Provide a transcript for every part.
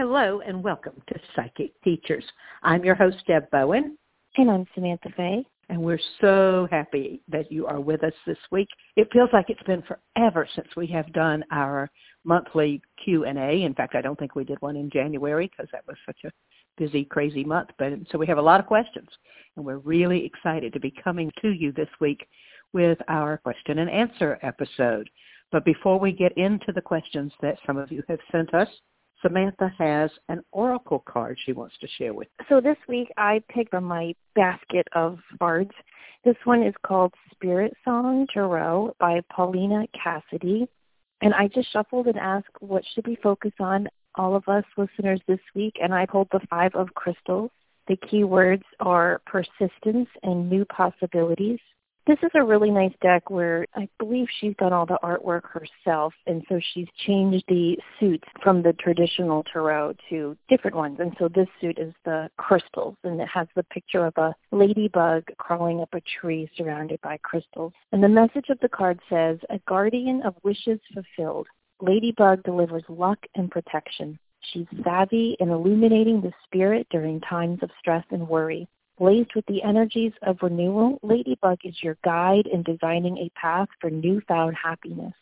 Hello and welcome to Psychic Teachers. I'm your host, Deb Bowen. And I'm Samantha Fay. And we're so happy that you are with us this week. It feels like it's been forever since we have done our monthly Q&A. In fact, I don't think we did one in January because that was such a busy, crazy month. But so we have a lot of questions, and we're really excited to be coming to you this week with our question and answer episode. But before we get into the questions that some of you have sent us, Samantha has an oracle card she wants to share with. So this week I picked from my basket of cards. This one is called Spirit Song Tarot by Paulina Cassidy. And I just shuffled and asked what should we focus on, all of us listeners this week, and I pulled the Five of Crystals. The key words are persistence and new possibilities. This is a really nice deck where I believe she's done all the artwork herself, and so she's changed the suits from the traditional tarot to different ones. And so this suit is the crystals, and it has the picture of a ladybug crawling up a tree surrounded by crystals. And the message of the card says, a guardian of wishes fulfilled. Ladybug delivers luck and protection. She's savvy in illuminating the spirit during times of stress and worry. Blazed with the energies of renewal, Ladybug is your guide in designing a path for newfound happiness.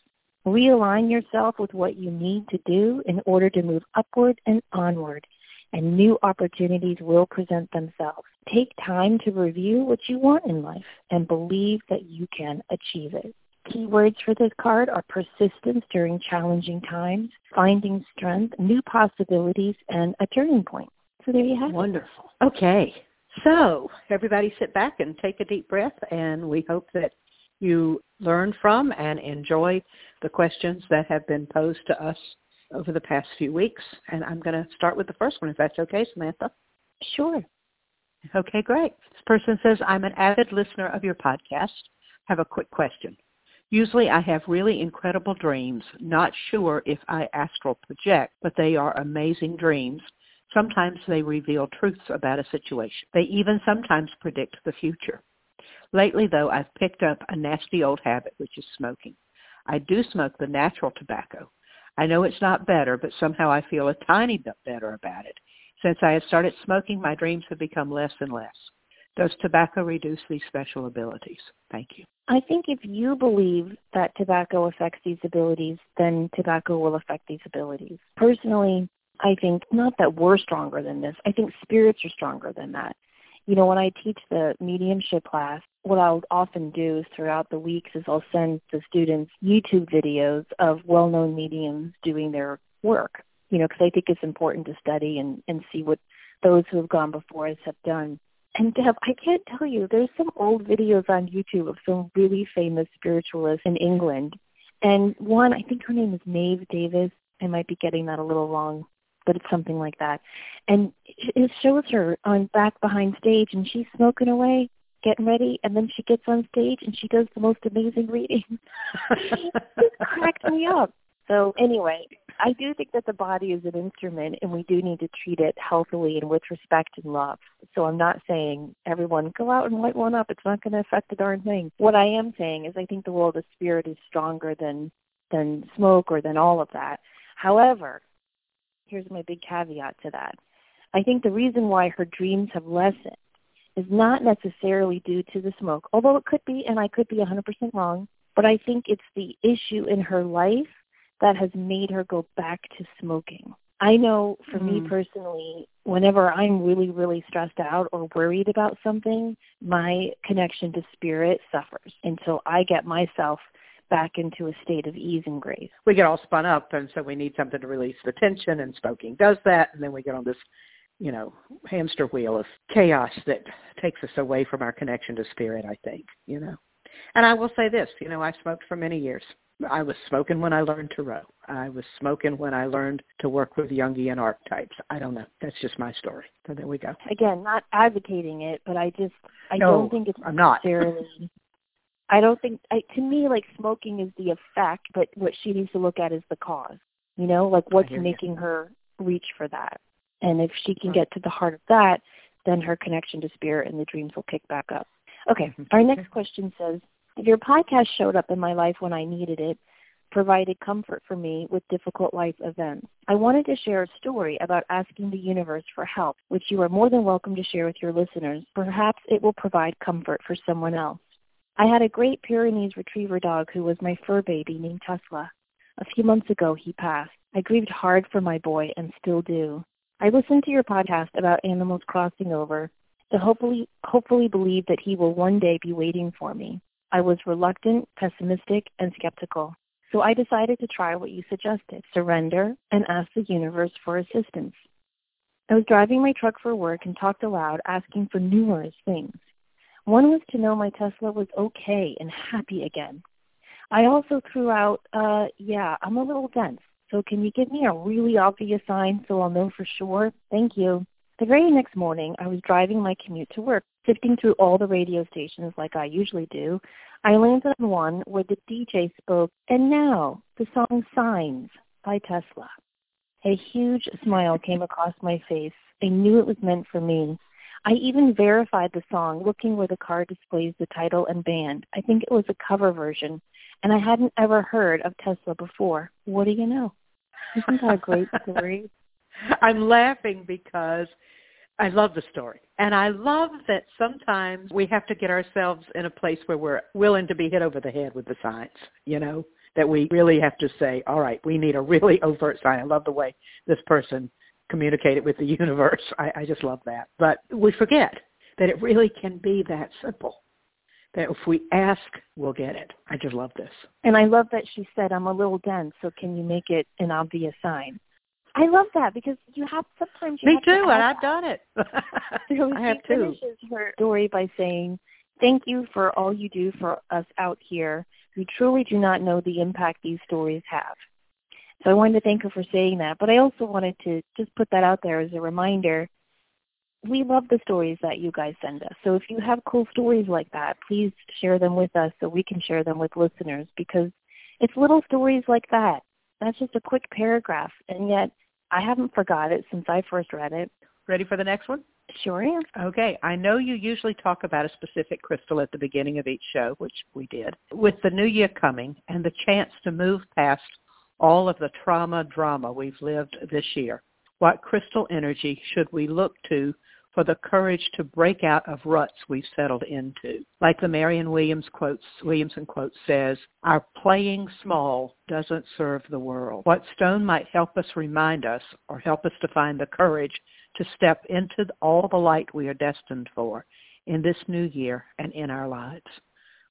Realign yourself with what you need to do in order to move upward and onward, and new opportunities will present themselves. Take time to review what you want in life and believe that you can achieve it. Keywords for this card are persistence during challenging times, finding strength, new possibilities, and a turning point. So there you have Wonderful. it. Wonderful. Okay. So everybody sit back and take a deep breath, and we hope that you learn from and enjoy the questions that have been posed to us over the past few weeks. And I'm going to start with the first one, if that's okay, Samantha. Sure. Okay, great. This person says, I'm an avid listener of your podcast. Have a quick question. Usually I have really incredible dreams, not sure if I astral project, but they are amazing dreams Sometimes they reveal truths about a situation. They even sometimes predict the future. Lately, though, I've picked up a nasty old habit, which is smoking. I do smoke the natural tobacco. I know it's not better, but somehow I feel a tiny bit better about it. Since I have started smoking, my dreams have become less and less. Does tobacco reduce these special abilities? Thank you. I think if you believe that tobacco affects these abilities, then tobacco will affect these abilities. Personally, I think not that we're stronger than this. I think spirits are stronger than that. You know, when I teach the mediumship class, what I'll often do is throughout the weeks is I'll send the students YouTube videos of well-known mediums doing their work. You know, because I think it's important to study and and see what those who have gone before us have done. And Deb, I can't tell you, there's some old videos on YouTube of some really famous spiritualists in England. And one, I think her name is Maeve Davis. I might be getting that a little wrong but it's something like that. And it shows her on back behind stage, and she's smoking away, getting ready, and then she gets on stage and she does the most amazing reading. it cracked me up. So anyway, I do think that the body is an instrument, and we do need to treat it healthily and with respect and love. So I'm not saying everyone go out and light one up. It's not going to affect a darn thing. What I am saying is I think the world of spirit is stronger than than smoke or than all of that. However, here's my big caveat to that. I think the reason why her dreams have lessened is not necessarily due to the smoke, although it could be, and I could be 100% wrong, but I think it's the issue in her life that has made her go back to smoking. I know for Mm. me personally, whenever I'm really, really stressed out or worried about something, my connection to spirit suffers until I get myself back into a state of ease and grace. We get all spun up, and so we need something to release the tension, and smoking does that, and then we get on this, you know, hamster wheel of chaos that takes us away from our connection to spirit, I think, you know. And I will say this, you know, I smoked for many years. I was smoking when I learned to row. I was smoking when I learned to work with Jungian archetypes. I don't know. That's just my story. So there we go. Again, not advocating it, but I just I No, don't think it's I'm not. necessarily I don't think I, to me like smoking is the effect, but what she needs to look at is the cause. You know, like what's hear you. making her reach for that. And if she can get to the heart of that, then her connection to spirit and the dreams will kick back up. Okay, our next question says, if your podcast showed up in my life when I needed it, provided comfort for me with difficult life events. I wanted to share a story about asking the universe for help, which you are more than welcome to share with your listeners. Perhaps it will provide comfort for someone else. I had a Great Pyrenees Retriever dog who was my fur baby named Tesla. A few months ago, he passed. I grieved hard for my boy and still do. I listened to your podcast about animals crossing over to hopefully, hopefully believe that he will one day be waiting for me. I was reluctant, pessimistic, and skeptical. So I decided to try what you suggested, surrender and ask the universe for assistance. I was driving my truck for work and talked aloud, asking for numerous things. One was to know my Tesla was okay and happy again. I also threw out, uh, yeah, I'm a little dense, so can you give me a really obvious sign so I'll know for sure? Thank you. The very next morning, I was driving my commute to work, sifting through all the radio stations like I usually do. I landed on one where the DJ spoke, and now the song Signs by Tesla. A huge smile came across my face. I knew it was meant for me. I even verified the song, looking where the card displays the title and band. I think it was a cover version, and I hadn't ever heard of Tesla before. What do you know? Isn't that a great story? I'm laughing because I love the story. And I love that sometimes we have to get ourselves in a place where we're willing to be hit over the head with the signs, you know, that we really have to say, all right, we need a really overt sign. I love the way this person communicated with the universe. I, I just love that. But we forget that it really can be that simple. That if we ask, we'll get it. I just love this. And I love that she said, I'm a little dense, so can you make it an obvious sign? I love that because you have sometimes you Me have too, to and I've done it. So I have she too. finishes her story by saying, Thank you for all you do for us out here who truly do not know the impact these stories have. So I wanted to thank her for saying that, but I also wanted to just put that out there as a reminder. We love the stories that you guys send us. So if you have cool stories like that, please share them with us so we can share them with listeners because it's little stories like that. That's just a quick paragraph, and yet I haven't forgot it since I first read it. Ready for the next one? Sure am. Okay, I know you usually talk about a specific crystal at the beginning of each show, which we did. With the new year coming and the chance to move past all of the trauma drama we've lived this year, what crystal energy should we look to for the courage to break out of ruts we've settled into? Like the Marion Williams quotes, Williamson quote says, our playing small doesn't serve the world. What stone might help us remind us or help us to find the courage to step into all the light we are destined for in this new year and in our lives?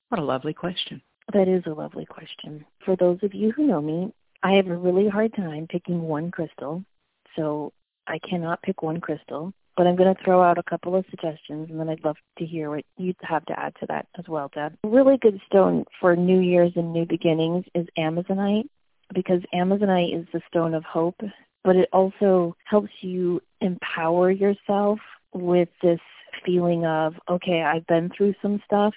What a lovely question. That is a lovely question. For those of you who know me, I have a really hard time picking one crystal, so I cannot pick one crystal. But I'm going to throw out a couple of suggestions, and then I'd love to hear what you have to add to that as well, Deb. A really good stone for New Year's and new beginnings is Amazonite, because Amazonite is the stone of hope, but it also helps you empower yourself with this feeling of, okay, I've been through some stuff.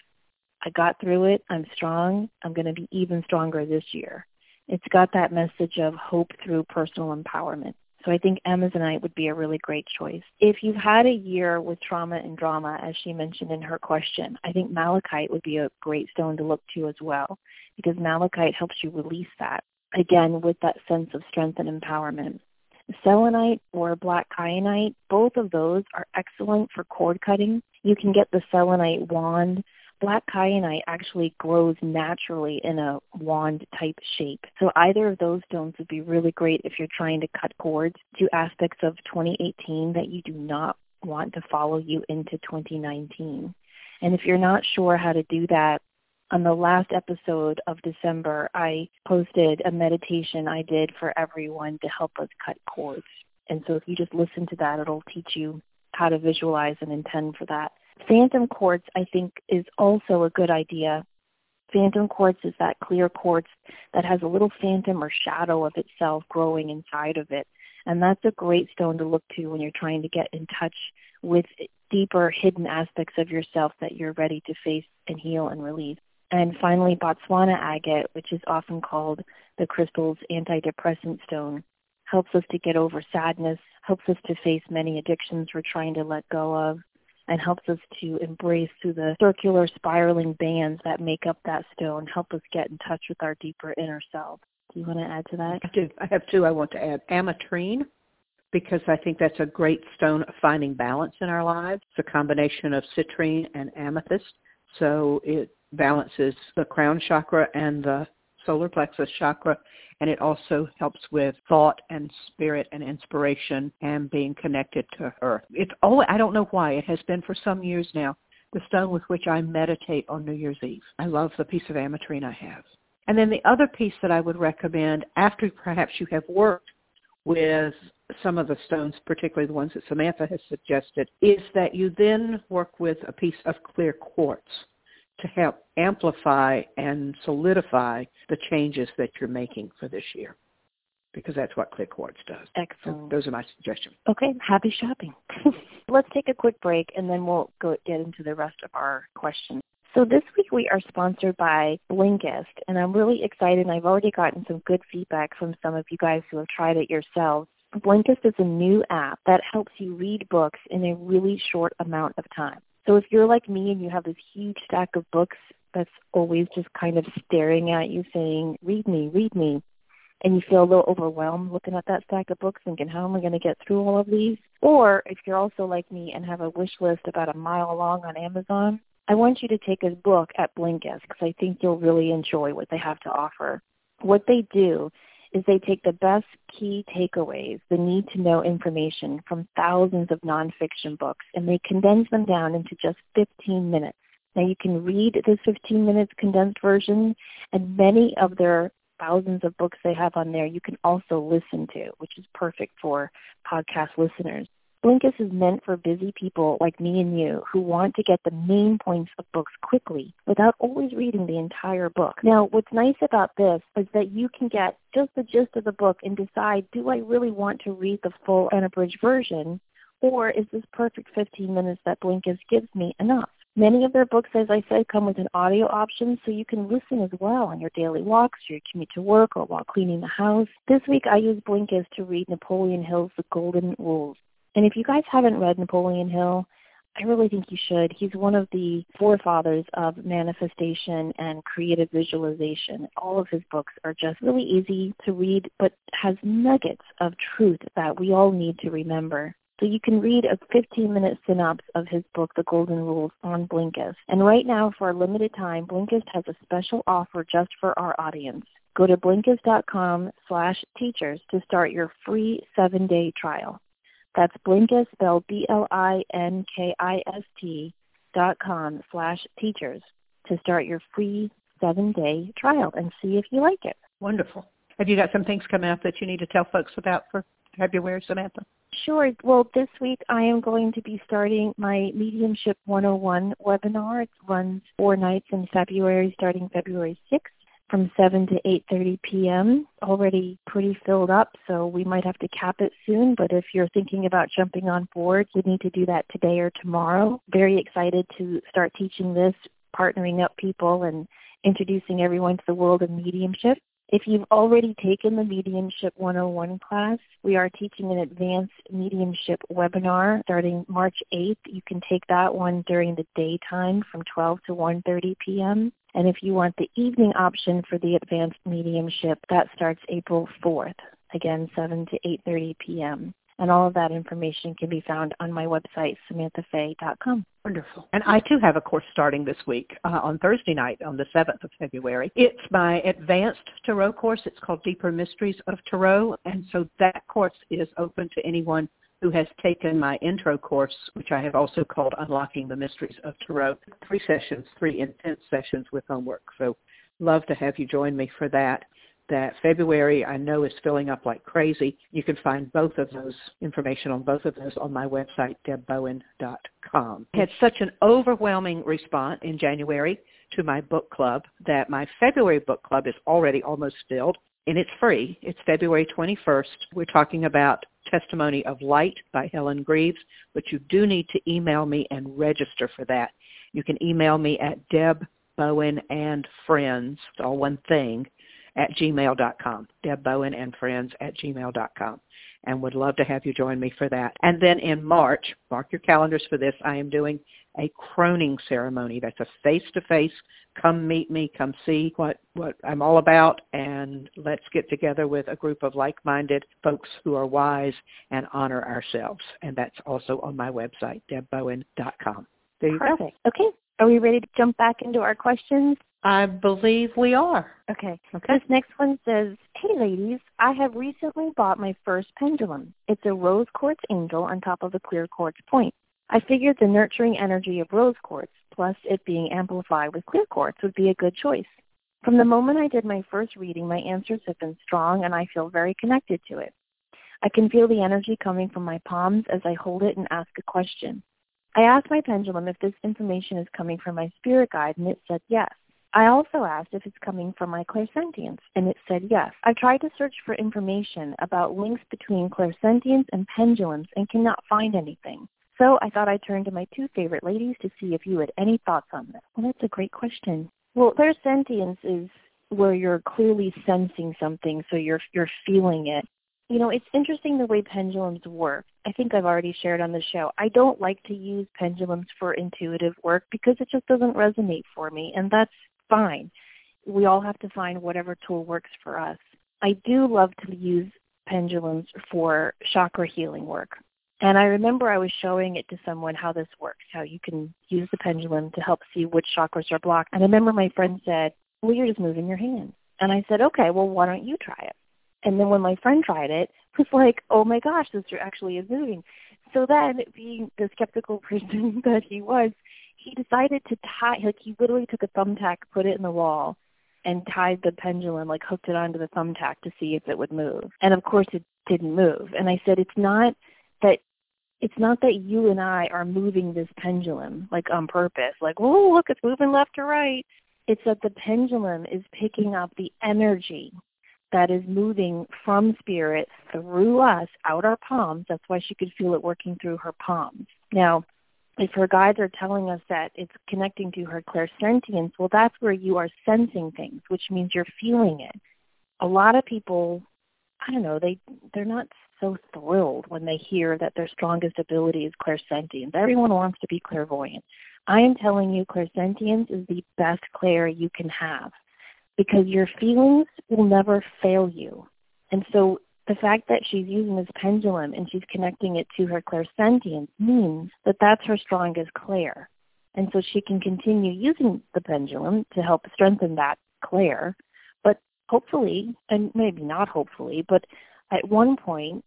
I got through it. I'm strong. I'm going to be even stronger this year. It's got that message of hope through personal empowerment. So I think Amazonite would be a really great choice. If you've had a year with trauma and drama, as she mentioned in her question, I think malachite would be a great stone to look to as well, because malachite helps you release that, again, with that sense of strength and empowerment. Selenite or black kyanite, both of those are excellent for cord cutting. You can get the selenite wand black kyanite actually grows naturally in a wand type shape. So either of those stones would be really great if you're trying to cut cords to aspects of 2018 that you do not want to follow you into 2019. And if you're not sure how to do that, on the last episode of December, I posted a meditation I did for everyone to help us cut cords. And so if you just listen to that, it'll teach you how to visualize and intend for that. Phantom quartz, I think, is also a good idea. Phantom quartz is that clear quartz that has a little phantom or shadow of itself growing inside of it. And that's a great stone to look to when you're trying to get in touch with deeper hidden aspects of yourself that you're ready to face and heal and release. And finally, Botswana agate, which is often called the crystal's antidepressant stone, helps us to get over sadness, helps us to face many addictions we're trying to let go of, and helps us to embrace through the circular spiraling bands that make up that stone, help us get in touch with our deeper inner self. Do you want to add to that? I do. I have two I want to add. Ametrine, because I think that's a great stone of finding balance in our lives. It's a combination of citrine and amethyst. So it balances the crown chakra and the solar plexus chakra and it also helps with thought and spirit and inspiration and being connected to earth. It's always, I don't know why, it has been for some years now, the stone with which I meditate on New Year's Eve. I love the piece of ametrine I have. And then the other piece that I would recommend after perhaps you have worked with some of the stones, particularly the ones that Samantha has suggested, is that you then work with a piece of clear quartz to help amplify and solidify the changes that you're making for this year because that's what quartz does. Excellent. So those are my suggestions. Okay, happy shopping. Let's take a quick break and then we'll go get into the rest of our questions. So this week we are sponsored by Blinkist, and I'm really excited. I've already gotten some good feedback from some of you guys who have tried it yourselves. Blinkist is a new app that helps you read books in a really short amount of time. So if you're like me and you have this huge stack of books that's always just kind of staring at you saying, read me, read me, and you feel a little overwhelmed looking at that stack of books thinking, how am I going to get through all of these? Or if you're also like me and have a wish list about a mile long on Amazon, I want you to take a look at Blinkist because I think you'll really enjoy what they have to offer. What they do is they take the best key takeaways, the need to know information from thousands of nonfiction books, and they condense them down into just 15 minutes. Now you can read this 15 minutes condensed version, and many of their thousands of books they have on there you can also listen to, which is perfect for podcast listeners. Blinkist is meant for busy people like me and you who want to get the main points of books quickly without always reading the entire book. Now, what's nice about this is that you can get just the gist of the book and decide, do I really want to read the full unabridged version or is this perfect 15 minutes that Blinkist gives me enough? Many of their books, as I said, come with an audio option, so you can listen as well on your daily walks, your commute to work, or while cleaning the house. This week, I used Blinkist to read Napoleon Hill's The Golden Rules. And if you guys haven't read Napoleon Hill, I really think you should. He's one of the forefathers of manifestation and creative visualization. All of his books are just really easy to read, but has nuggets of truth that we all need to remember. So you can read a 15-minute synopsis of his book, The Golden Rules, on Blinkist. And right now, for a limited time, Blinkist has a special offer just for our audience. Go to Blinkist.com slash teachers to start your free seven-day trial. That's Blinkist, spelled B-L-I-N-K-I-S-T dot com slash teachers to start your free seven-day trial and see if you like it. Wonderful. Have you got some things coming up that you need to tell folks about for February, Samantha? Sure. Well, this week I am going to be starting my Mediumship 101 webinar. It runs four nights in February, starting February 6th from 7 to 8.30 p.m. Already pretty filled up, so we might have to cap it soon. But if you're thinking about jumping on board, you need to do that today or tomorrow. Very excited to start teaching this, partnering up people and introducing everyone to the world of mediumship. If you've already taken the Mediumship 101 class, we are teaching an advanced mediumship webinar starting March 8th. You can take that one during the daytime from 12 to 1.30 p.m. And if you want the evening option for the advanced mediumship, that starts April 4th, again 7 to 8.30 p.m. And all of that information can be found on my website, samanthafay.com. Wonderful. And I too have a course starting this week uh, on Thursday night on the 7th of February. It's my advanced Tarot course. It's called Deeper Mysteries of Tarot. And so that course is open to anyone who has taken my intro course, which I have also called Unlocking the Mysteries of Tarot. Three sessions, three intense sessions with homework. So love to have you join me for that that February I know is filling up like crazy. You can find both of those information on both of those on my website, debbowen.com. I had such an overwhelming response in January to my book club that my February book club is already almost filled and it's free. It's February 21st. We're talking about Testimony of Light by Helen Greaves, but you do need to email me and register for that. You can email me at Deb Bowen and Friends, all one thing, at gmail.com, Deb Bowen and Friends at gmail.com. And would love to have you join me for that. And then in March, mark your calendars for this, I am doing a croning ceremony. That's a face-to-face, come meet me, come see what, what I'm all about, and let's get together with a group of like-minded folks who are wise and honor ourselves. And that's also on my website, debbowen.com. There you Perfect. Go. Okay. Are we ready to jump back into our questions? I believe we are. Okay. okay. This next one says, Hey ladies, I have recently bought my first pendulum. It's a rose quartz angel on top of a clear quartz point. I figured the nurturing energy of rose quartz plus it being amplified with clear quartz would be a good choice. From the moment I did my first reading, my answers have been strong and I feel very connected to it. I can feel the energy coming from my palms as I hold it and ask a question. I asked my pendulum if this information is coming from my spirit guide and it said yes. I also asked if it's coming from my clairsentience, and it said yes. I tried to search for information about links between clairsentience and pendulums and cannot find anything. So I thought I'd turn to my two favorite ladies to see if you had any thoughts on this. Well, that's a great question. Well, clairsentience is where you're clearly sensing something, so you're you're feeling it. You know, it's interesting the way pendulums work. I think I've already shared on the show. I don't like to use pendulums for intuitive work because it just doesn't resonate for me, and that's fine. We all have to find whatever tool works for us. I do love to use pendulums for chakra healing work. And I remember I was showing it to someone how this works, how you can use the pendulum to help see which chakras are blocked. And I remember my friend said, well, you're just moving your hand. And I said, okay, well, why don't you try it? And then when my friend tried it, it was like, oh my gosh, this actually is moving. So then, being the skeptical person that he was, he decided to tie like he literally took a thumbtack, put it in the wall, and tied the pendulum, like hooked it onto the thumbtack to see if it would move. And of course it didn't move. And I said, It's not that it's not that you and I are moving this pendulum like on purpose, like, oh look, it's moving left or right. It's that the pendulum is picking up the energy that is moving from spirit through us out our palms. That's why she could feel it working through her palms. Now, if her guides are telling us that it's connecting to her clairsentience, well, that's where you are sensing things, which means you're feeling it. A lot of people, I don't know, they they're not so thrilled when they hear that their strongest ability is clairsentience. Everyone wants to be clairvoyant. I am telling you, clairsentience is the best clair you can have because your feelings will never fail you. And so the fact that she's using this pendulum and she's connecting it to her clairsentience means that that's her strongest clair. And so she can continue using the pendulum to help strengthen that clair. But hopefully, and maybe not hopefully, but at one point,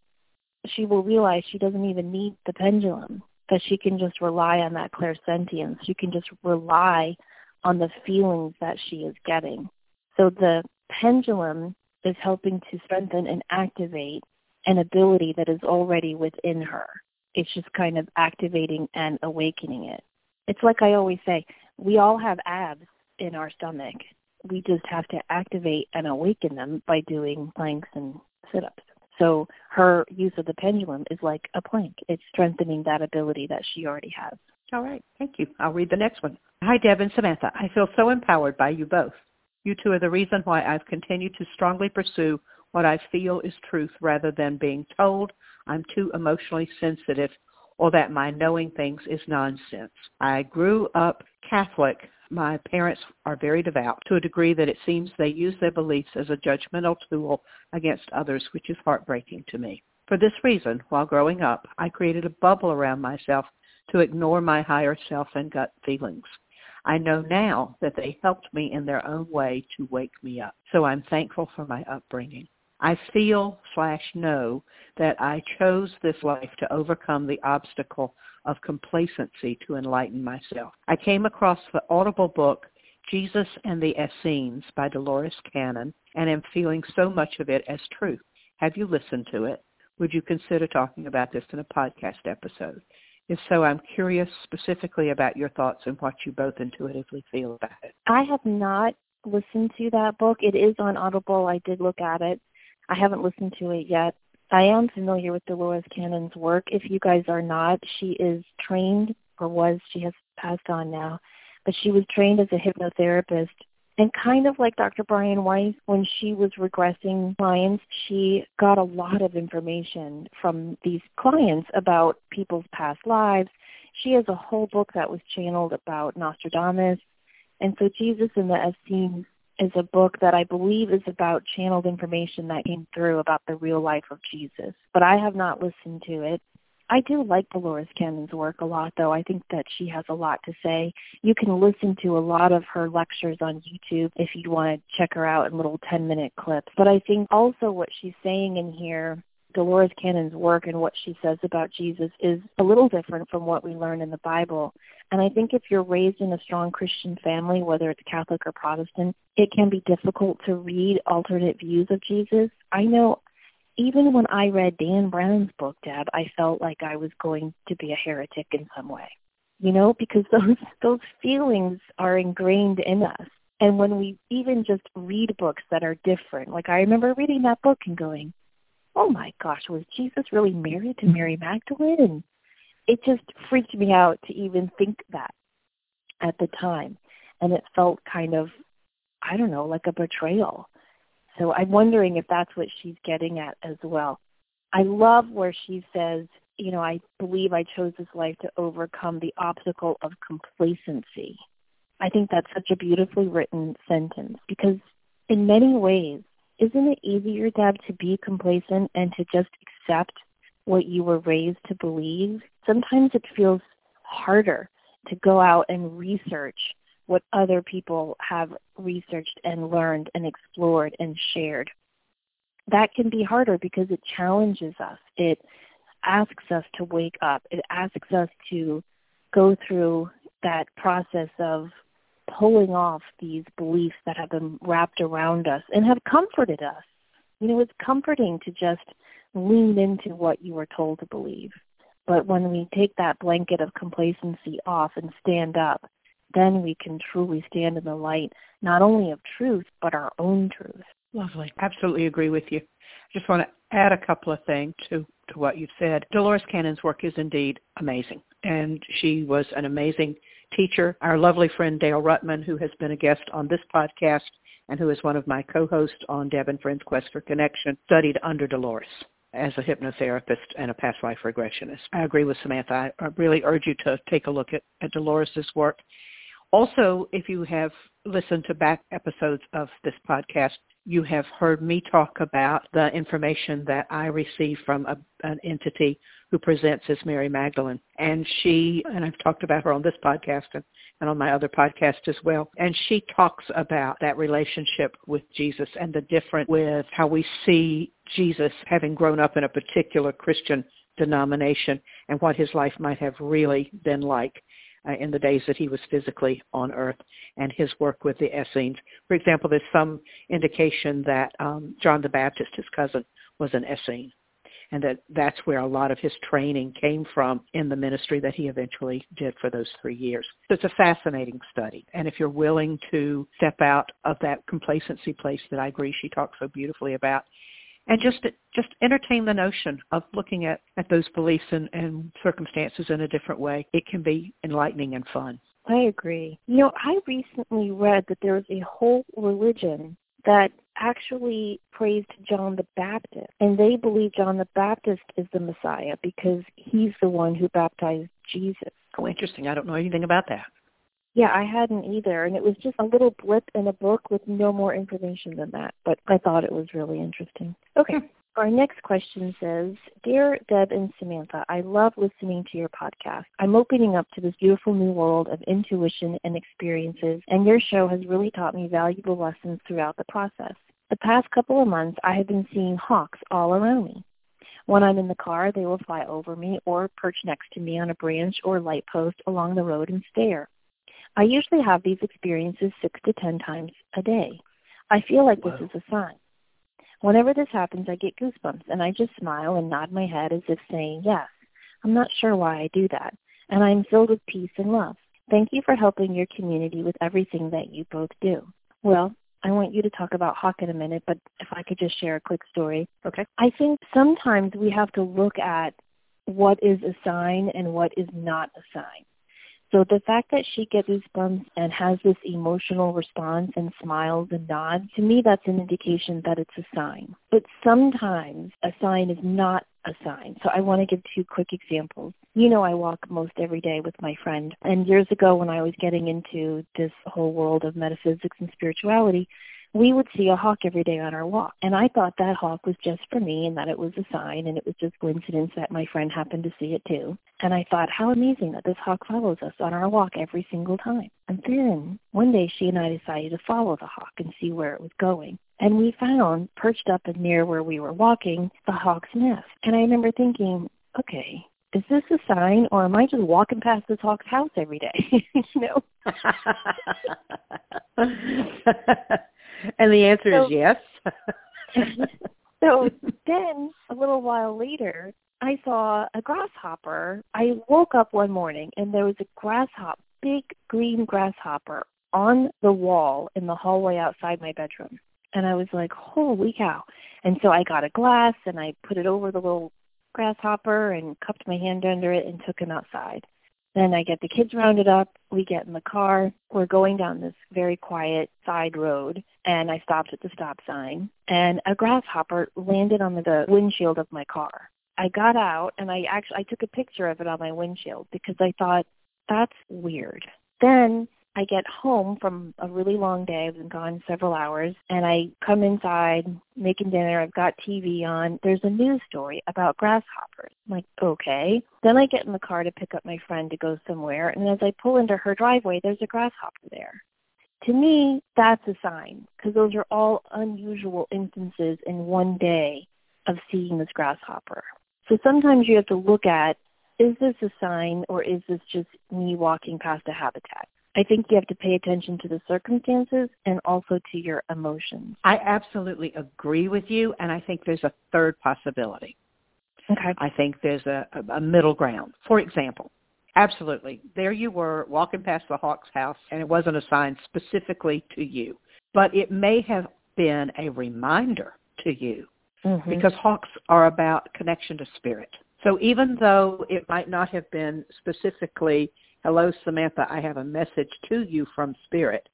she will realize she doesn't even need the pendulum, that she can just rely on that clairsentience. She can just rely on the feelings that she is getting. So the pendulum is helping to strengthen and activate an ability that is already within her. It's just kind of activating and awakening it. It's like I always say, we all have abs in our stomach. We just have to activate and awaken them by doing planks and sit-ups. So her use of the pendulum is like a plank. It's strengthening that ability that she already has. All right. Thank you. I'll read the next one. Hi, Deb and Samantha. I feel so empowered by you both. You two are the reason why I've continued to strongly pursue what I feel is truth rather than being told I'm too emotionally sensitive or that my knowing things is nonsense. I grew up Catholic. My parents are very devout to a degree that it seems they use their beliefs as a judgmental tool against others, which is heartbreaking to me. For this reason, while growing up, I created a bubble around myself to ignore my higher self and gut feelings. I know now that they helped me in their own way to wake me up. So I'm thankful for my upbringing. I feel slash know that I chose this life to overcome the obstacle of complacency to enlighten myself. I came across the audible book Jesus and the Essenes by Dolores Cannon and am feeling so much of it as truth. Have you listened to it? Would you consider talking about this in a podcast episode? If so, I'm curious specifically about your thoughts and what you both intuitively feel about it. I have not listened to that book. It is on Audible. I did look at it. I haven't listened to it yet. I am familiar with Dolores Cannon's work. If you guys are not, she is trained or was, she has passed on now, but she was trained as a hypnotherapist and kind of like Dr. Brian Weiss, when she was regressing clients, she got a lot of information from these clients about people's past lives. She has a whole book that was channeled about Nostradamus. And so Jesus in the Essenes is a book that I believe is about channeled information that came through about the real life of Jesus. But I have not listened to it. I do like Dolores Cannon's work a lot, though. I think that she has a lot to say. You can listen to a lot of her lectures on YouTube if you want to check her out in little 10-minute clips. But I think also what she's saying in here, Dolores Cannon's work and what she says about Jesus is a little different from what we learn in the Bible. And I think if you're raised in a strong Christian family, whether it's Catholic or Protestant, it can be difficult to read alternate views of Jesus. I know even when I read Dan Brown's book, Deb, I felt like I was going to be a heretic in some way. You know, because those those feelings are ingrained in us. And when we even just read books that are different, like I remember reading that book and going, "Oh my gosh, was Jesus really married to Mary Magdalene?" And it just freaked me out to even think that at the time. And it felt kind of I don't know, like a betrayal so I'm wondering if that's what she's getting at as well. I love where she says, you know, I believe I chose this life to overcome the obstacle of complacency. I think that's such a beautifully written sentence because in many ways, isn't it easier, Deb, to be complacent and to just accept what you were raised to believe? Sometimes it feels harder to go out and research what other people have researched and learned and explored and shared. That can be harder because it challenges us. It asks us to wake up. It asks us to go through that process of pulling off these beliefs that have been wrapped around us and have comforted us. You know, it's comforting to just lean into what you were told to believe. But when we take that blanket of complacency off and stand up, then we can truly stand in the light, not only of truth, but our own truth. Lovely. Absolutely agree with you. I just want to add a couple of things to, to what you said. Dolores Cannon's work is indeed amazing, and she was an amazing teacher. Our lovely friend Dale Rutman, who has been a guest on this podcast and who is one of my co-hosts on Deb and Friends Quest for Connection, studied under Dolores as a hypnotherapist and a past life regressionist. I agree with Samantha. I really urge you to take a look at, at Dolores' work. Also, if you have listened to back episodes of this podcast, you have heard me talk about the information that I receive from a, an entity who presents as Mary Magdalene. And she, and I've talked about her on this podcast and, and on my other podcast as well, and she talks about that relationship with Jesus and the difference with how we see Jesus having grown up in a particular Christian denomination and what his life might have really been like uh, in the days that he was physically on Earth and his work with the Essenes. For example, there's some indication that um, John the Baptist, his cousin, was an Essene and that that's where a lot of his training came from in the ministry that he eventually did for those three years. So it's a fascinating study. And if you're willing to step out of that complacency place that I agree she talks so beautifully about and just just entertain the notion of looking at, at those beliefs and, and circumstances in a different way. It can be enlightening and fun. I agree. You know, I recently read that there is a whole religion that actually praised John the Baptist. And they believe John the Baptist is the Messiah because he's the one who baptized Jesus. Oh, interesting. I don't know anything about that. Yeah, I hadn't either, and it was just a little blip in a book with no more information than that. But I thought it was really interesting. Okay, hmm. Our next question says, Dear Deb and Samantha, I love listening to your podcast. I'm opening up to this beautiful new world of intuition and experiences, and your show has really taught me valuable lessons throughout the process. The past couple of months, I have been seeing hawks all around me. When I'm in the car, they will fly over me or perch next to me on a branch or light post along the road and stare. I usually have these experiences six to ten times a day. I feel like wow. this is a sign. Whenever this happens, I get goosebumps, and I just smile and nod my head as if saying yes. I'm not sure why I do that, and I am filled with peace and love. Thank you for helping your community with everything that you both do. Well, I want you to talk about Hawk in a minute, but if I could just share a quick story. Okay. I think sometimes we have to look at what is a sign and what is not a sign. So the fact that she gets goosebumps and has this emotional response and smiles and nods, to me that's an indication that it's a sign. But sometimes a sign is not a sign. So I want to give two quick examples. You know I walk most every day with my friend. And years ago when I was getting into this whole world of metaphysics and spirituality, we would see a hawk every day on our walk. And I thought that hawk was just for me and that it was a sign and it was just coincidence that my friend happened to see it too. And I thought, how amazing that this hawk follows us on our walk every single time. And then one day she and I decided to follow the hawk and see where it was going. And we found, perched up and near where we were walking, the hawk's nest. And I remember thinking, okay, is this a sign or am I just walking past this hawk's house every day? you know? And the answer so, is yes. so then a little while later, I saw a grasshopper. I woke up one morning and there was a grasshopper, big green grasshopper on the wall in the hallway outside my bedroom. And I was like, holy cow. And so I got a glass and I put it over the little grasshopper and cupped my hand under it and took him outside. Then I get the kids rounded up. We get in the car. We're going down this very quiet side road, and I stopped at the stop sign, and a grasshopper landed on the windshield of my car. I got out, and I actually I took a picture of it on my windshield because I thought that's weird. Then I get home from a really long day. I've been gone several hours and I come inside making dinner. I've got TV on. There's a news story about grasshoppers. I'm like, okay. Then I get in the car to pick up my friend to go somewhere. And as I pull into her driveway, there's a grasshopper there. To me, that's a sign because those are all unusual instances in one day of seeing this grasshopper. So sometimes you have to look at, is this a sign or is this just me walking past a habitat? I think you have to pay attention to the circumstances and also to your emotions. I absolutely agree with you, and I think there's a third possibility. Okay. I think there's a, a middle ground. For example, absolutely, there you were walking past the Hawks house, and it wasn't a sign specifically to you, but it may have been a reminder to you mm-hmm. because hawks are about connection to spirit. So even though it might not have been specifically hello, Samantha, I have a message to you from Spirit.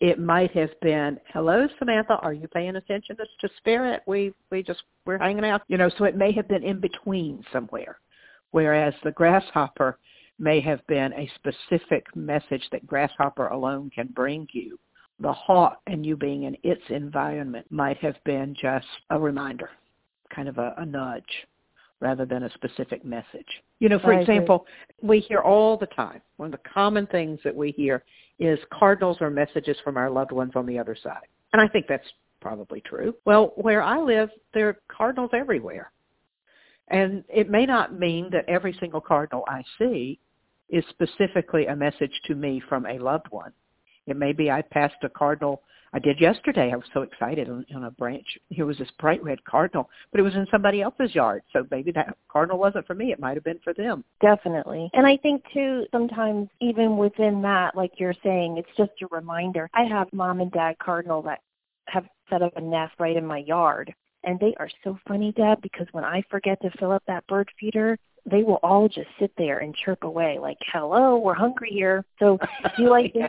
It might have been, hello, Samantha, are you paying attention to Spirit? We, we just, we're hanging out. You know, so it may have been in between somewhere. Whereas the grasshopper may have been a specific message that grasshopper alone can bring you. The hawk and you being in its environment might have been just a reminder, kind of a, a nudge rather than a specific message. You know, for I example, agree. we hear all the time, one of the common things that we hear is cardinals are messages from our loved ones on the other side. And I think that's probably true. Well, where I live, there are cardinals everywhere. And it may not mean that every single cardinal I see is specifically a message to me from a loved one. It may be I passed a cardinal I did yesterday. I was so excited on, on a branch. Here was this bright red cardinal, but it was in somebody else's yard. So maybe that cardinal wasn't for me. It might have been for them. Definitely. And I think too, sometimes even within that, like you're saying, it's just a reminder. I have mom and dad cardinal that have set up a nest right in my yard. And they are so funny, Deb, because when I forget to fill up that bird feeder, they will all just sit there and chirp away like, hello, we're hungry here. So do you like yeah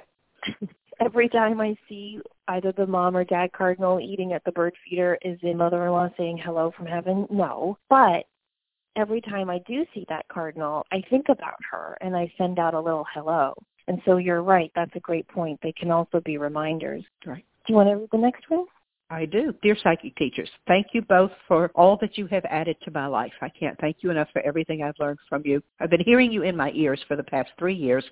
every time I see either the mom or dad cardinal eating at the bird feeder is the mother-in-law saying hello from heaven? No. But every time I do see that cardinal, I think about her and I send out a little hello. And so you're right. That's a great point. They can also be reminders. Right. Do you want to read the next one? I do. Dear psychic teachers, thank you both for all that you have added to my life. I can't thank you enough for everything I've learned from you. I've been hearing you in my ears for the past three years,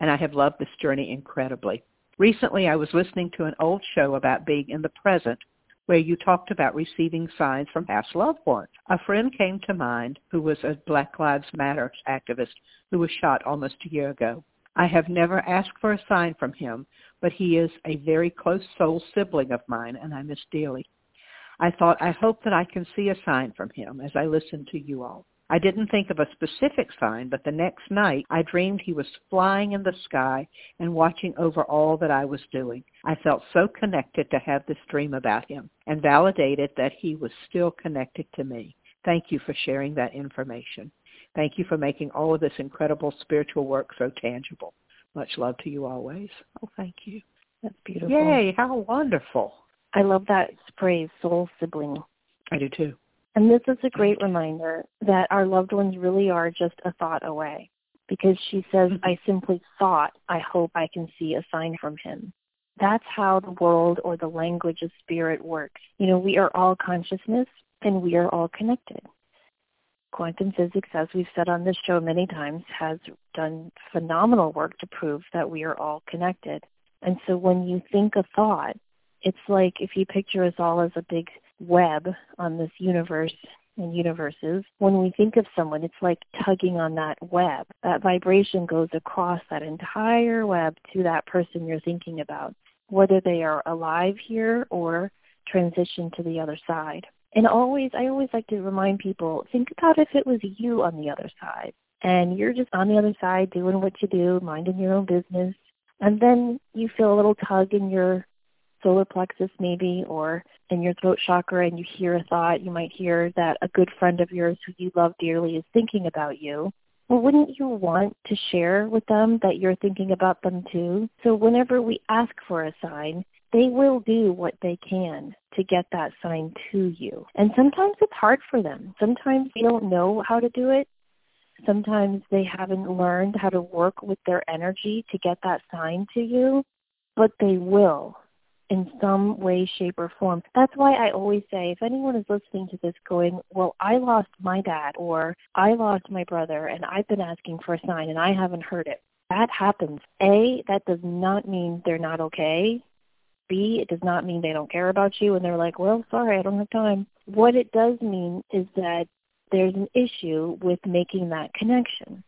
and I have loved this journey incredibly. Recently, I was listening to an old show about being in the present where you talked about receiving signs from past loved ones. A friend came to mind who was a Black Lives Matter activist who was shot almost a year ago. I have never asked for a sign from him, but he is a very close soul sibling of mine and I miss dearly. I thought, I hope that I can see a sign from him as I listen to you all. I didn't think of a specific sign, but the next night I dreamed he was flying in the sky and watching over all that I was doing. I felt so connected to have this dream about him and validated that he was still connected to me. Thank you for sharing that information. Thank you for making all of this incredible spiritual work so tangible. Much love to you always. Oh, thank you. That's beautiful. Yay, how wonderful. I love that phrase, soul sibling. I do too. And this is a great reminder that our loved ones really are just a thought away. Because she says, Mm-hmm. I simply thought, I hope I can see a sign from him. That's how the world or the language of spirit works. You know, we are all consciousness and we are all connected. Quantum physics, as we've said on this show many times, has done phenomenal work to prove that we are all connected. And so when you think a thought, it's like if you picture us all as a big web on this universe and universes, when we think of someone, it's like tugging on that web. That vibration goes across that entire web to that person you're thinking about, whether they are alive here or transition to the other side. And always, I always like to remind people, think about if it was you on the other side. And you're just on the other side doing what you do, minding your own business. And then you feel a little tug in your solar plexus maybe or in your throat chakra and you hear a thought. You might hear that a good friend of yours who you love dearly is thinking about you. Well, wouldn't you want to share with them that you're thinking about them too? So whenever we ask for a sign, they will do what they can to get that sign to you. And sometimes it's hard for them. Sometimes they don't know how to do it. Sometimes they haven't learned how to work with their energy to get that sign to you, but they will in some way, shape, or form. That's why I always say if anyone is listening to this going, well, I lost my dad or I lost my brother and I've been asking for a sign and I haven't heard it. That happens. A, that does not mean they're not okay. B, it does not mean they don't care about you and they're like, well, sorry, I don't have time. What it does mean is that there's an issue with making that connection.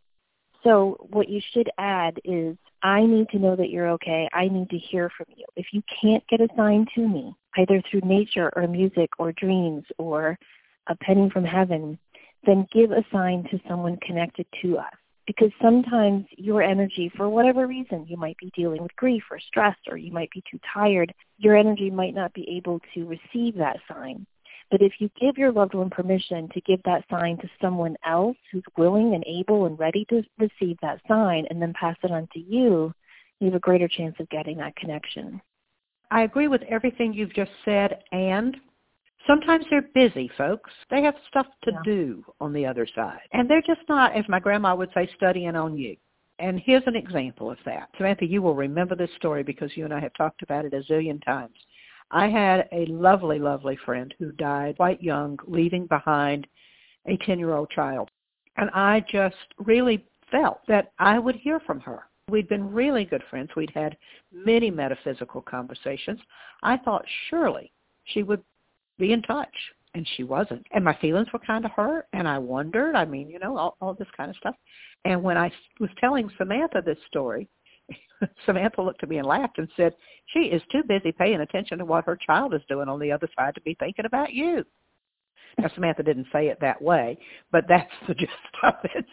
So what you should add is, I need to know that you're okay. I need to hear from you. If you can't get a sign to me, either through nature or music or dreams or a penny from heaven, then give a sign to someone connected to us. Because sometimes your energy, for whatever reason, you might be dealing with grief or stress or you might be too tired, your energy might not be able to receive that sign. But if you give your loved one permission to give that sign to someone else who's willing and able and ready to receive that sign and then pass it on to you, you have a greater chance of getting that connection. I agree with everything you've just said, and sometimes they're busy, folks. They have stuff to Yeah. do on the other side. And they're just not, as my grandma would say, studying on you. And here's an example of that. Samantha, you will remember this story because you and I have talked about it a zillion times. I had a lovely, lovely friend who died quite young, leaving behind a 10-year-old child. And I just really felt that I would hear from her. We'd been really good friends. We'd had many metaphysical conversations. I thought surely she would be in touch, and she wasn't. And my feelings were kind of hurt, and I wondered, I mean, you know, all, all this kind of stuff. And when I was telling Samantha this story, Samantha looked at me and laughed and said, she is too busy paying attention to what her child is doing on the other side to be thinking about you. Now, Samantha didn't say it that way, but that's the gist of it.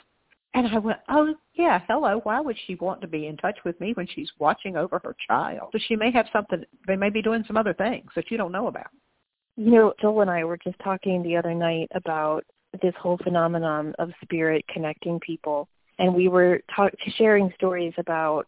And I went, oh, yeah, hello. Why would she want to be in touch with me when she's watching over her child? So she may have something, they may be doing some other things that you don't know about. You know, Joel and I were just talking the other night about this whole phenomenon of spirit connecting people. And we were talk- sharing stories about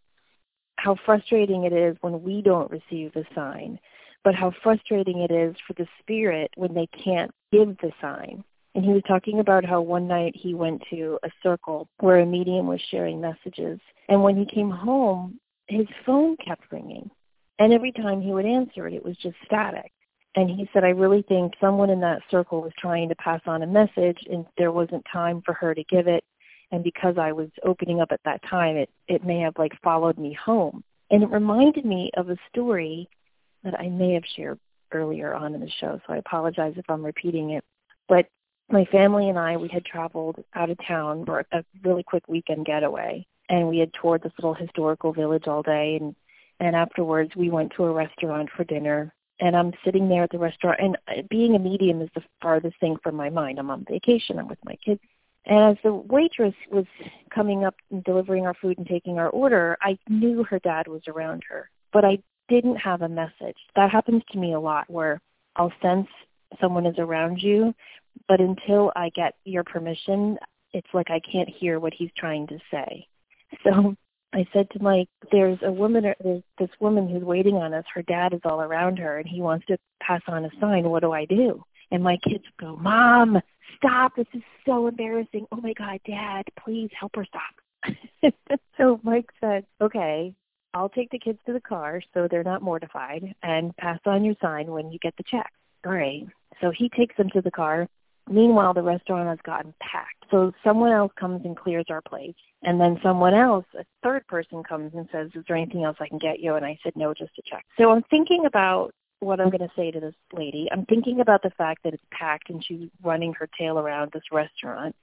how frustrating it is when we don't receive the sign, but how frustrating it is for the spirit when they can't give the sign. And he was talking about how one night he went to a circle where a medium was sharing messages. And when he came home, his phone kept ringing. And every time he would answer it, it was just static. And he said, I really think someone in that circle was trying to pass on a message and there wasn't time for her to give it. And because I was opening up at that time, it, it may have like followed me home. And it reminded me of a story that I may have shared earlier on in the show, so I apologize if I'm repeating it. But my family and I, we had traveled out of town for a really quick weekend getaway, and we had toured this little historical village all day, and and afterwards we went to a restaurant for dinner. And I'm sitting there at the restaurant, and uh, being a medium is the farthest thing from my mind. I'm on vacation. I'm with my kids. And as the waitress was coming up and delivering our food and taking our order, I knew her dad was around her, but I didn't have a message. That happens to me a lot where I'll sense someone is around you, but until I get your permission, it's like I can't hear what he's trying to say. So I said to Mike, there's a woman, there's this woman who's waiting on us. Her dad is all around her and he wants to pass on a sign. What do I do? And my kids go, Mom, stop. This is so embarrassing. Oh my God, Dad, please help her stop. so Mike said, okay, I'll take the kids to the car so they're not mortified and pass on your sign when you get the check. Right. So he takes them to the car. Meanwhile, the restaurant has gotten packed. So someone else comes and clears our plate. And then someone else, a third person comes and says, is there anything else I can get you? And I said, no, just a check. So I'm thinking about what I'm going to say to this lady. I'm thinking about the fact that it's packed and she's running her tail around this restaurant.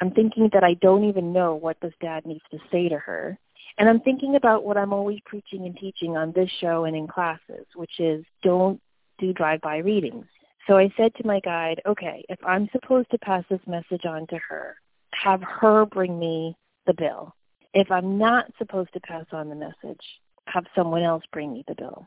I'm thinking that I don't even know what this dad needs to say to her. And I'm thinking about what I'm always preaching and teaching on this show and in classes, which is don't do drive-by readings. So I said to my guide, okay, if I'm supposed to pass this message on to her, have her bring me the bill. If I'm not supposed to pass on the message, have someone else bring me the bill.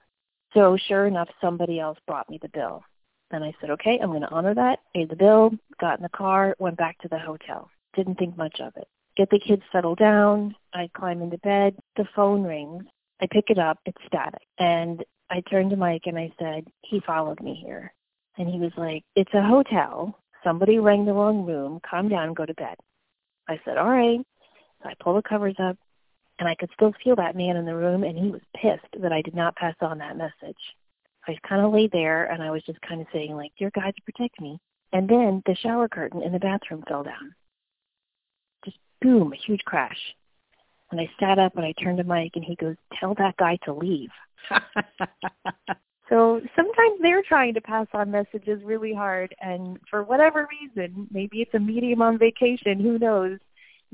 So sure enough, somebody else brought me the bill. And I said, okay, I'm going to honor that, paid the bill, got in the car, went back to the hotel. Didn't think much of it get the kids settled down. I climb into bed. The phone rings. I pick it up. It's static. And I turned to Mike and I said, he followed me here. And he was like, it's a hotel. Somebody rang the wrong room. Calm down go to bed. I said, all right. So I pull the covers up and I could still feel that man in the room and he was pissed that I did not pass on that message. I kind of lay there and I was just kind of saying like, dear God, protect me. And then the shower curtain in the bathroom fell down Just boom, a huge crash. And I sat up and I turned to Mike and he goes, tell that guy to leave. so sometimes they're trying to pass on messages really hard and for whatever reason, maybe it's a medium on vacation, who knows,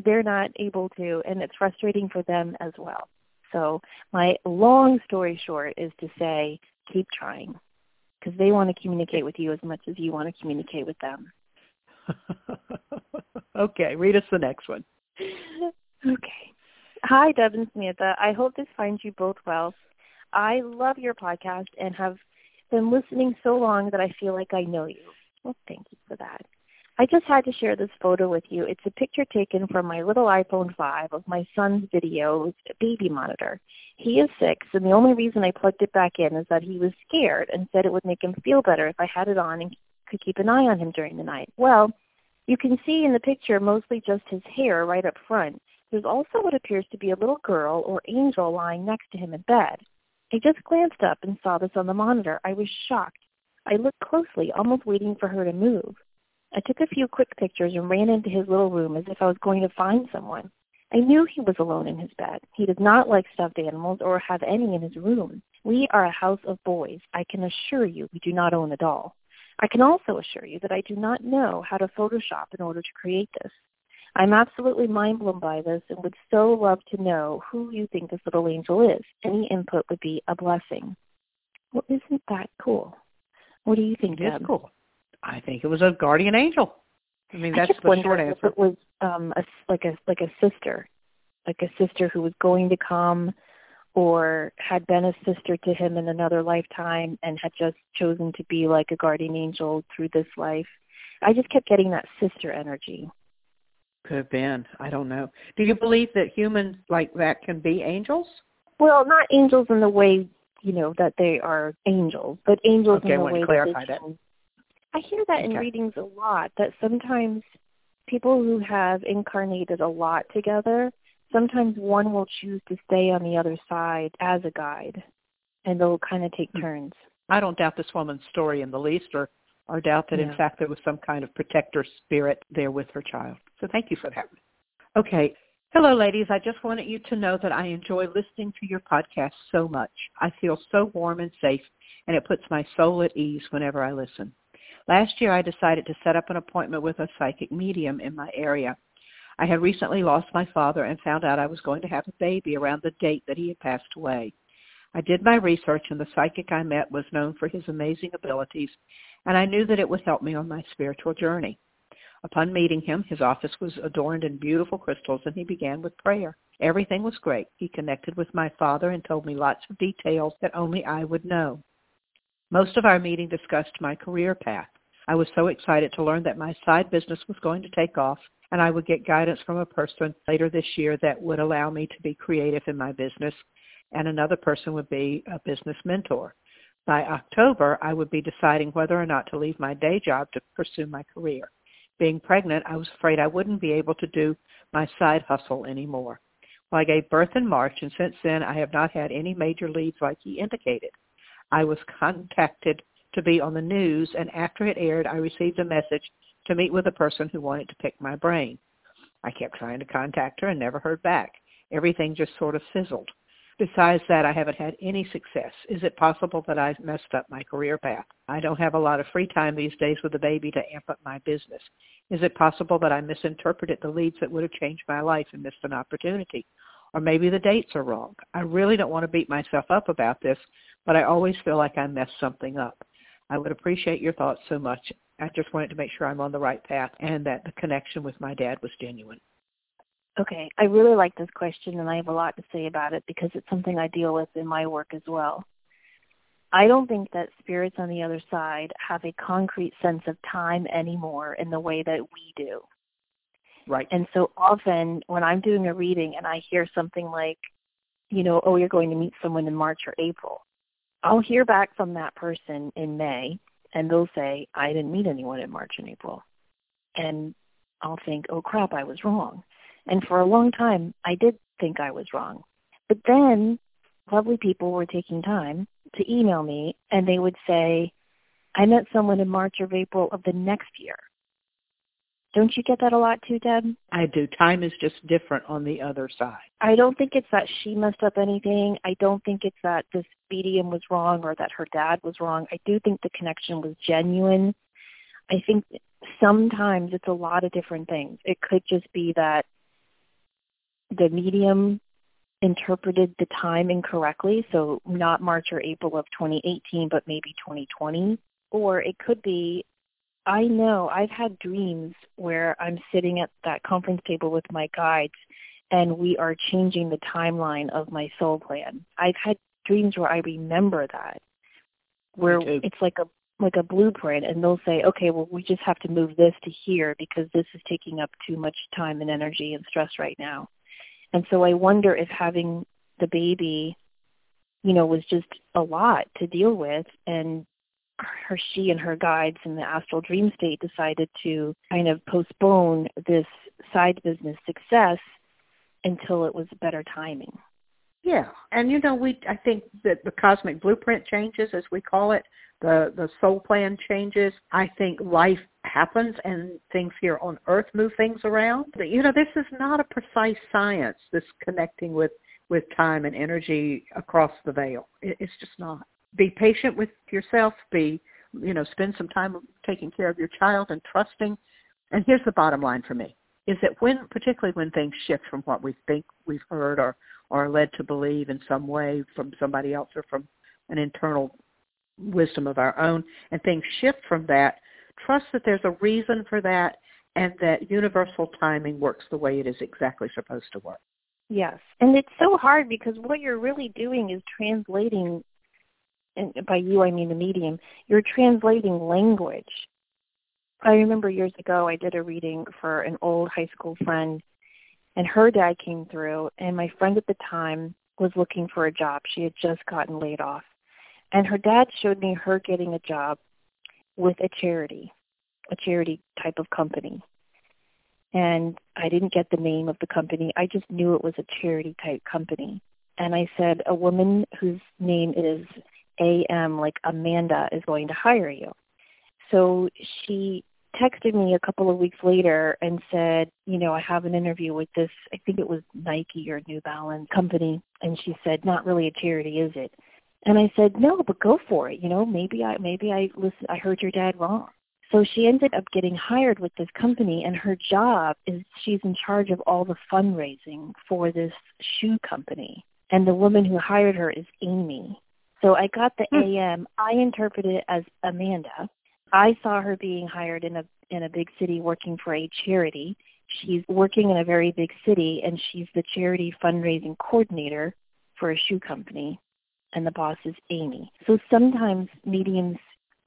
they're not able to and it's frustrating for them as well. So my long story short is to say, keep trying because they want to communicate with you as much as you want to communicate with them. okay, read us the next one. Okay. Hi, Deb and Samantha. I hope this finds you both well. I love your podcast and have been listening so long that I feel like I know you. Well, thank you for that. I just had to share this photo with you. It's a picture taken from my little iPhone 5 of my son's video baby monitor. He is six, and the only reason I plugged it back in is that he was scared and said it would make him feel better if I had it on and could keep an eye on him during the night. Well, you can see in the picture mostly just his hair right up front. There's also what appears to be a little girl or angel lying next to him in bed. I just glanced up and saw this on the monitor. I was shocked. I looked closely, almost waiting for her to move. I took a few quick pictures and ran into his little room as if I was going to find someone. I knew he was alone in his bed. He does not like stuffed animals or have any in his room. We are a house of boys. I can assure you we do not own a doll. I can also assure you that I do not know how to Photoshop in order to create this. I'm absolutely mind blown by this and would so love to know who you think this little angel is. Any input would be a blessing. Well, isn't that cool? What do you think, It Deb? is cool. I think it was a guardian angel. I mean, that's I just the short if answer. it was um, a, like a like a sister, like a sister who was going to come or had been a sister to him in another lifetime and had just chosen to be like a guardian angel through this life. I just kept getting that sister energy. Could have been. I don't know. Do you believe that humans like that can be angels? Well, not angels in the way, you know, that they are angels, but angels Okay, in the way to clarify that they can. I hear that in Okay. readings a lot, that sometimes people who have incarnated a lot together, sometimes one will choose to stay on the other side as a guide, and they'll kind of take Hmm. turns. I don't doubt this woman's story in the least or, or doubt that Yeah. in fact there was some kind of protector spirit there with her child. So thank you for that. Okay. Hello, ladies. I just wanted you to know that I enjoy listening to your podcast so much. I feel so warm and safe, and it puts my soul at ease whenever I listen. Last year, I decided to set up an appointment with a psychic medium in my area. I had recently lost my father and found out I was going to have a baby around the date that he had passed away. I did my research, and the psychic I met was known for his amazing abilities, and I knew that it would help me on my spiritual journey. Upon meeting him, his office was adorned in beautiful crystals, and he began with prayer. Everything was great. He connected with my father and told me lots of details that only I would know. Most of our meeting discussed my career path. I was so excited to learn that my side business was going to take off, and I would get guidance from a person later this year that would allow me to be creative in my business, and another person would be a business mentor. By October, I would be deciding whether or not to leave my day job to pursue my career being pregnant, I was afraid I wouldn't be able to do my side hustle anymore. Well, I gave birth in March, and since then I have not had any major leads like he indicated. I was contacted to be on the news, and after it aired, I received a message to meet with a person who wanted to pick my brain. I kept trying to contact her and never heard back. Everything just sort of fizzled. Besides that, I haven't had any success. Is it possible that I've messed up my career path? I don't have a lot of free time these days with the baby to amp up my business. Is it possible that I misinterpreted the leads that would have changed my life and missed an opportunity? Or maybe the dates are wrong. I really don't want to beat myself up about this, but I always feel like I messed something up. I would appreciate your thoughts so much. I just wanted to make sure I'm on the right path and that the connection with my dad was genuine. Okay, I really like this question and I have a lot to say about it because it's something I deal with in my work as well. I don't think that spirits on the other side have a concrete sense of time anymore in the way that we do. Right. And so often when I'm doing a reading and I hear something like, you know, oh, you're going to meet someone in March or April, I'll hear back from that person in May and they'll say, I didn't meet anyone in March and April. And I'll think, oh crap, I was wrong. And for a long time, I did think I was wrong. But then lovely people were taking time to email me and they would say, I met someone in March or April of the next year. Don't you get that a lot too, Deb? I do. Time is just different on the other side. I don't think it's that she messed up anything. I don't think it's that this medium was wrong or that her dad was wrong. I do think the connection was genuine. I think sometimes it's a lot of different things. It could just be that the medium interpreted the time incorrectly, so not March or April of 2018, but maybe 2020. Or it could be, I know I've had dreams where I'm sitting at that conference table with my guides and we are changing the timeline of my soul plan. I've had dreams where I remember that, where it's like a like a blueprint and they'll say, okay, well, we just have to move this to here because this is taking up too much time and energy and stress right now. And so I wonder if having the baby, you know, was just a lot to deal with and her she and her guides in the astral dream state decided to kind of postpone this side business success until it was better timing. Yeah, and you know, we I think that the cosmic blueprint changes, as we call it, the the soul plan changes. I think life happens and things here on Earth move things around. You know, this is not a precise science. This connecting with with time and energy across the veil. It, it's just not. Be patient with yourself. Be you know, spend some time taking care of your child and trusting. And here's the bottom line for me: is that when, particularly when things shift from what we think we've heard or or are led to believe in some way from somebody else or from an internal wisdom of our own, and things shift from that, trust that there's a reason for that and that universal timing works the way it is exactly supposed to work. Yes. And it's so hard because what you're really doing is translating, and by you I mean the medium, you're translating language. I remember years ago I did a reading for an old high school friend and her dad came through and my friend at the time was looking for a job. She had just gotten laid off. And her dad showed me her getting a job with a charity, a charity type of company. And I didn't get the name of the company. I just knew it was a charity type company. And I said, a woman whose name is AM, like Amanda is going to hire you. So she texted me a couple of weeks later and said, you know, I have an interview with this, I think it was Nike or New Balance company. And she said, not really a charity, is it? And I said, no, but go for it. You know, maybe I, maybe I listen, I heard your dad wrong. So she ended up getting hired with this company and her job is she's in charge of all the fundraising for this shoe company. And the woman who hired her is Amy. So I got the hmm. AM. I interpreted it as Amanda I saw her being hired in a in a big city working for a charity. She's working in a very big city and she's the charity fundraising coordinator for a shoe company and the boss is Amy. So sometimes mediums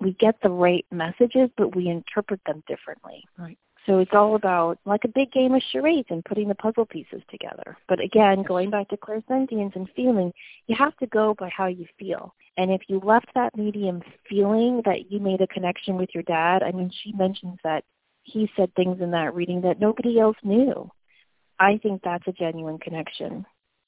we get the right messages but we interpret them differently. Right. So it's all about like a big game of charades and putting the puzzle pieces together. But again, going back to clairsentience and feeling, you have to go by how you feel. And if you left that medium feeling that you made a connection with your dad, I mean, she mentions that he said things in that reading that nobody else knew. I think that's a genuine connection.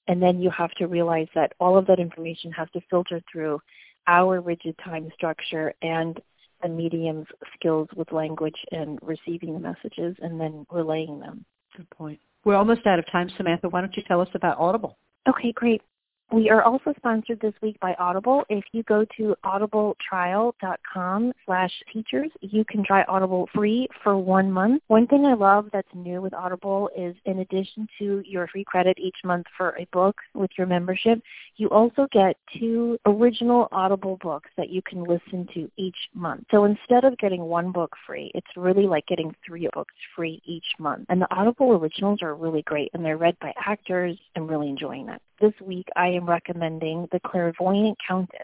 And then you have to realize that all of that information has to filter through our rigid time structure and the medium's skills with language and receiving the messages and then relaying them. Good point. We're almost out of time, Samantha. Why don't you tell us about Audible? Okay, great. We are also sponsored this week by Audible. If you go to audibletrial.com slash teachers, you can try Audible free for one month. One thing I love that's new with Audible is in addition to your free credit each month for a book with your membership, you also get two original Audible books that you can listen to each month. So instead of getting one book free, it's really like getting three books free each month. And the Audible originals are really great and they're read by actors. I'm really enjoying that. This week I am recommending The Clairvoyant Countess.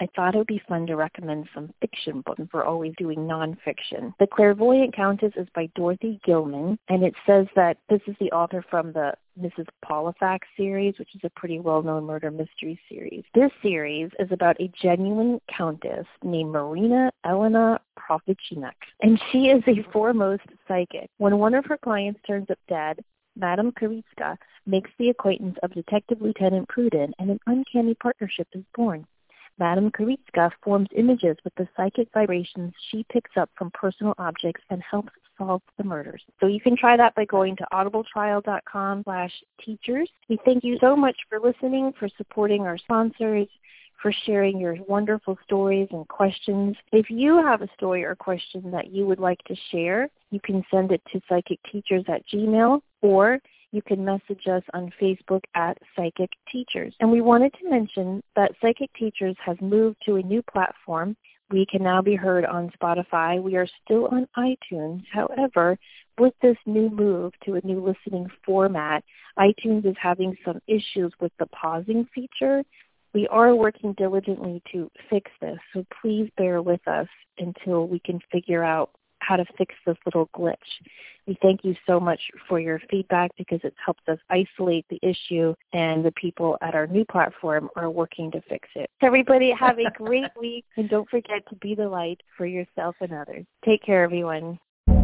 I thought it would be fun to recommend some fiction books for always doing nonfiction. The Clairvoyant Countess is by Dorothy Gilman, and it says that this is the author from the Mrs. Pollifax series, which is a pretty well-known murder mystery series. This series is about a genuine countess named Marina Elena Provichnik, and she is a foremost psychic. When one of her clients turns up dead, Madame Karitska makes the acquaintance of Detective Lieutenant Pruden, and an uncanny partnership is born. Madame Karitska forms images with the psychic vibrations she picks up from personal objects and helps solve the murders. So you can try that by going to audibletrial.com slash teachers. We thank you so much for listening, for supporting our sponsors, for sharing your wonderful stories and questions. If you have a story or question that you would like to share, you can send it to psychicteachers at gmail or you can message us on Facebook at Psychic Teachers. And we wanted to mention that Psychic Teachers has moved to a new platform. We can now be heard on Spotify. We are still on iTunes. However, with this new move to a new listening format, iTunes is having some issues with the pausing feature. We are working diligently to fix this, so please bear with us until we can figure out how to fix this little glitch. We thank you so much for your feedback because it's helped us isolate the issue and the people at our new platform are working to fix it. Everybody have a great week and don't forget to be the light for yourself and others. Take care everyone.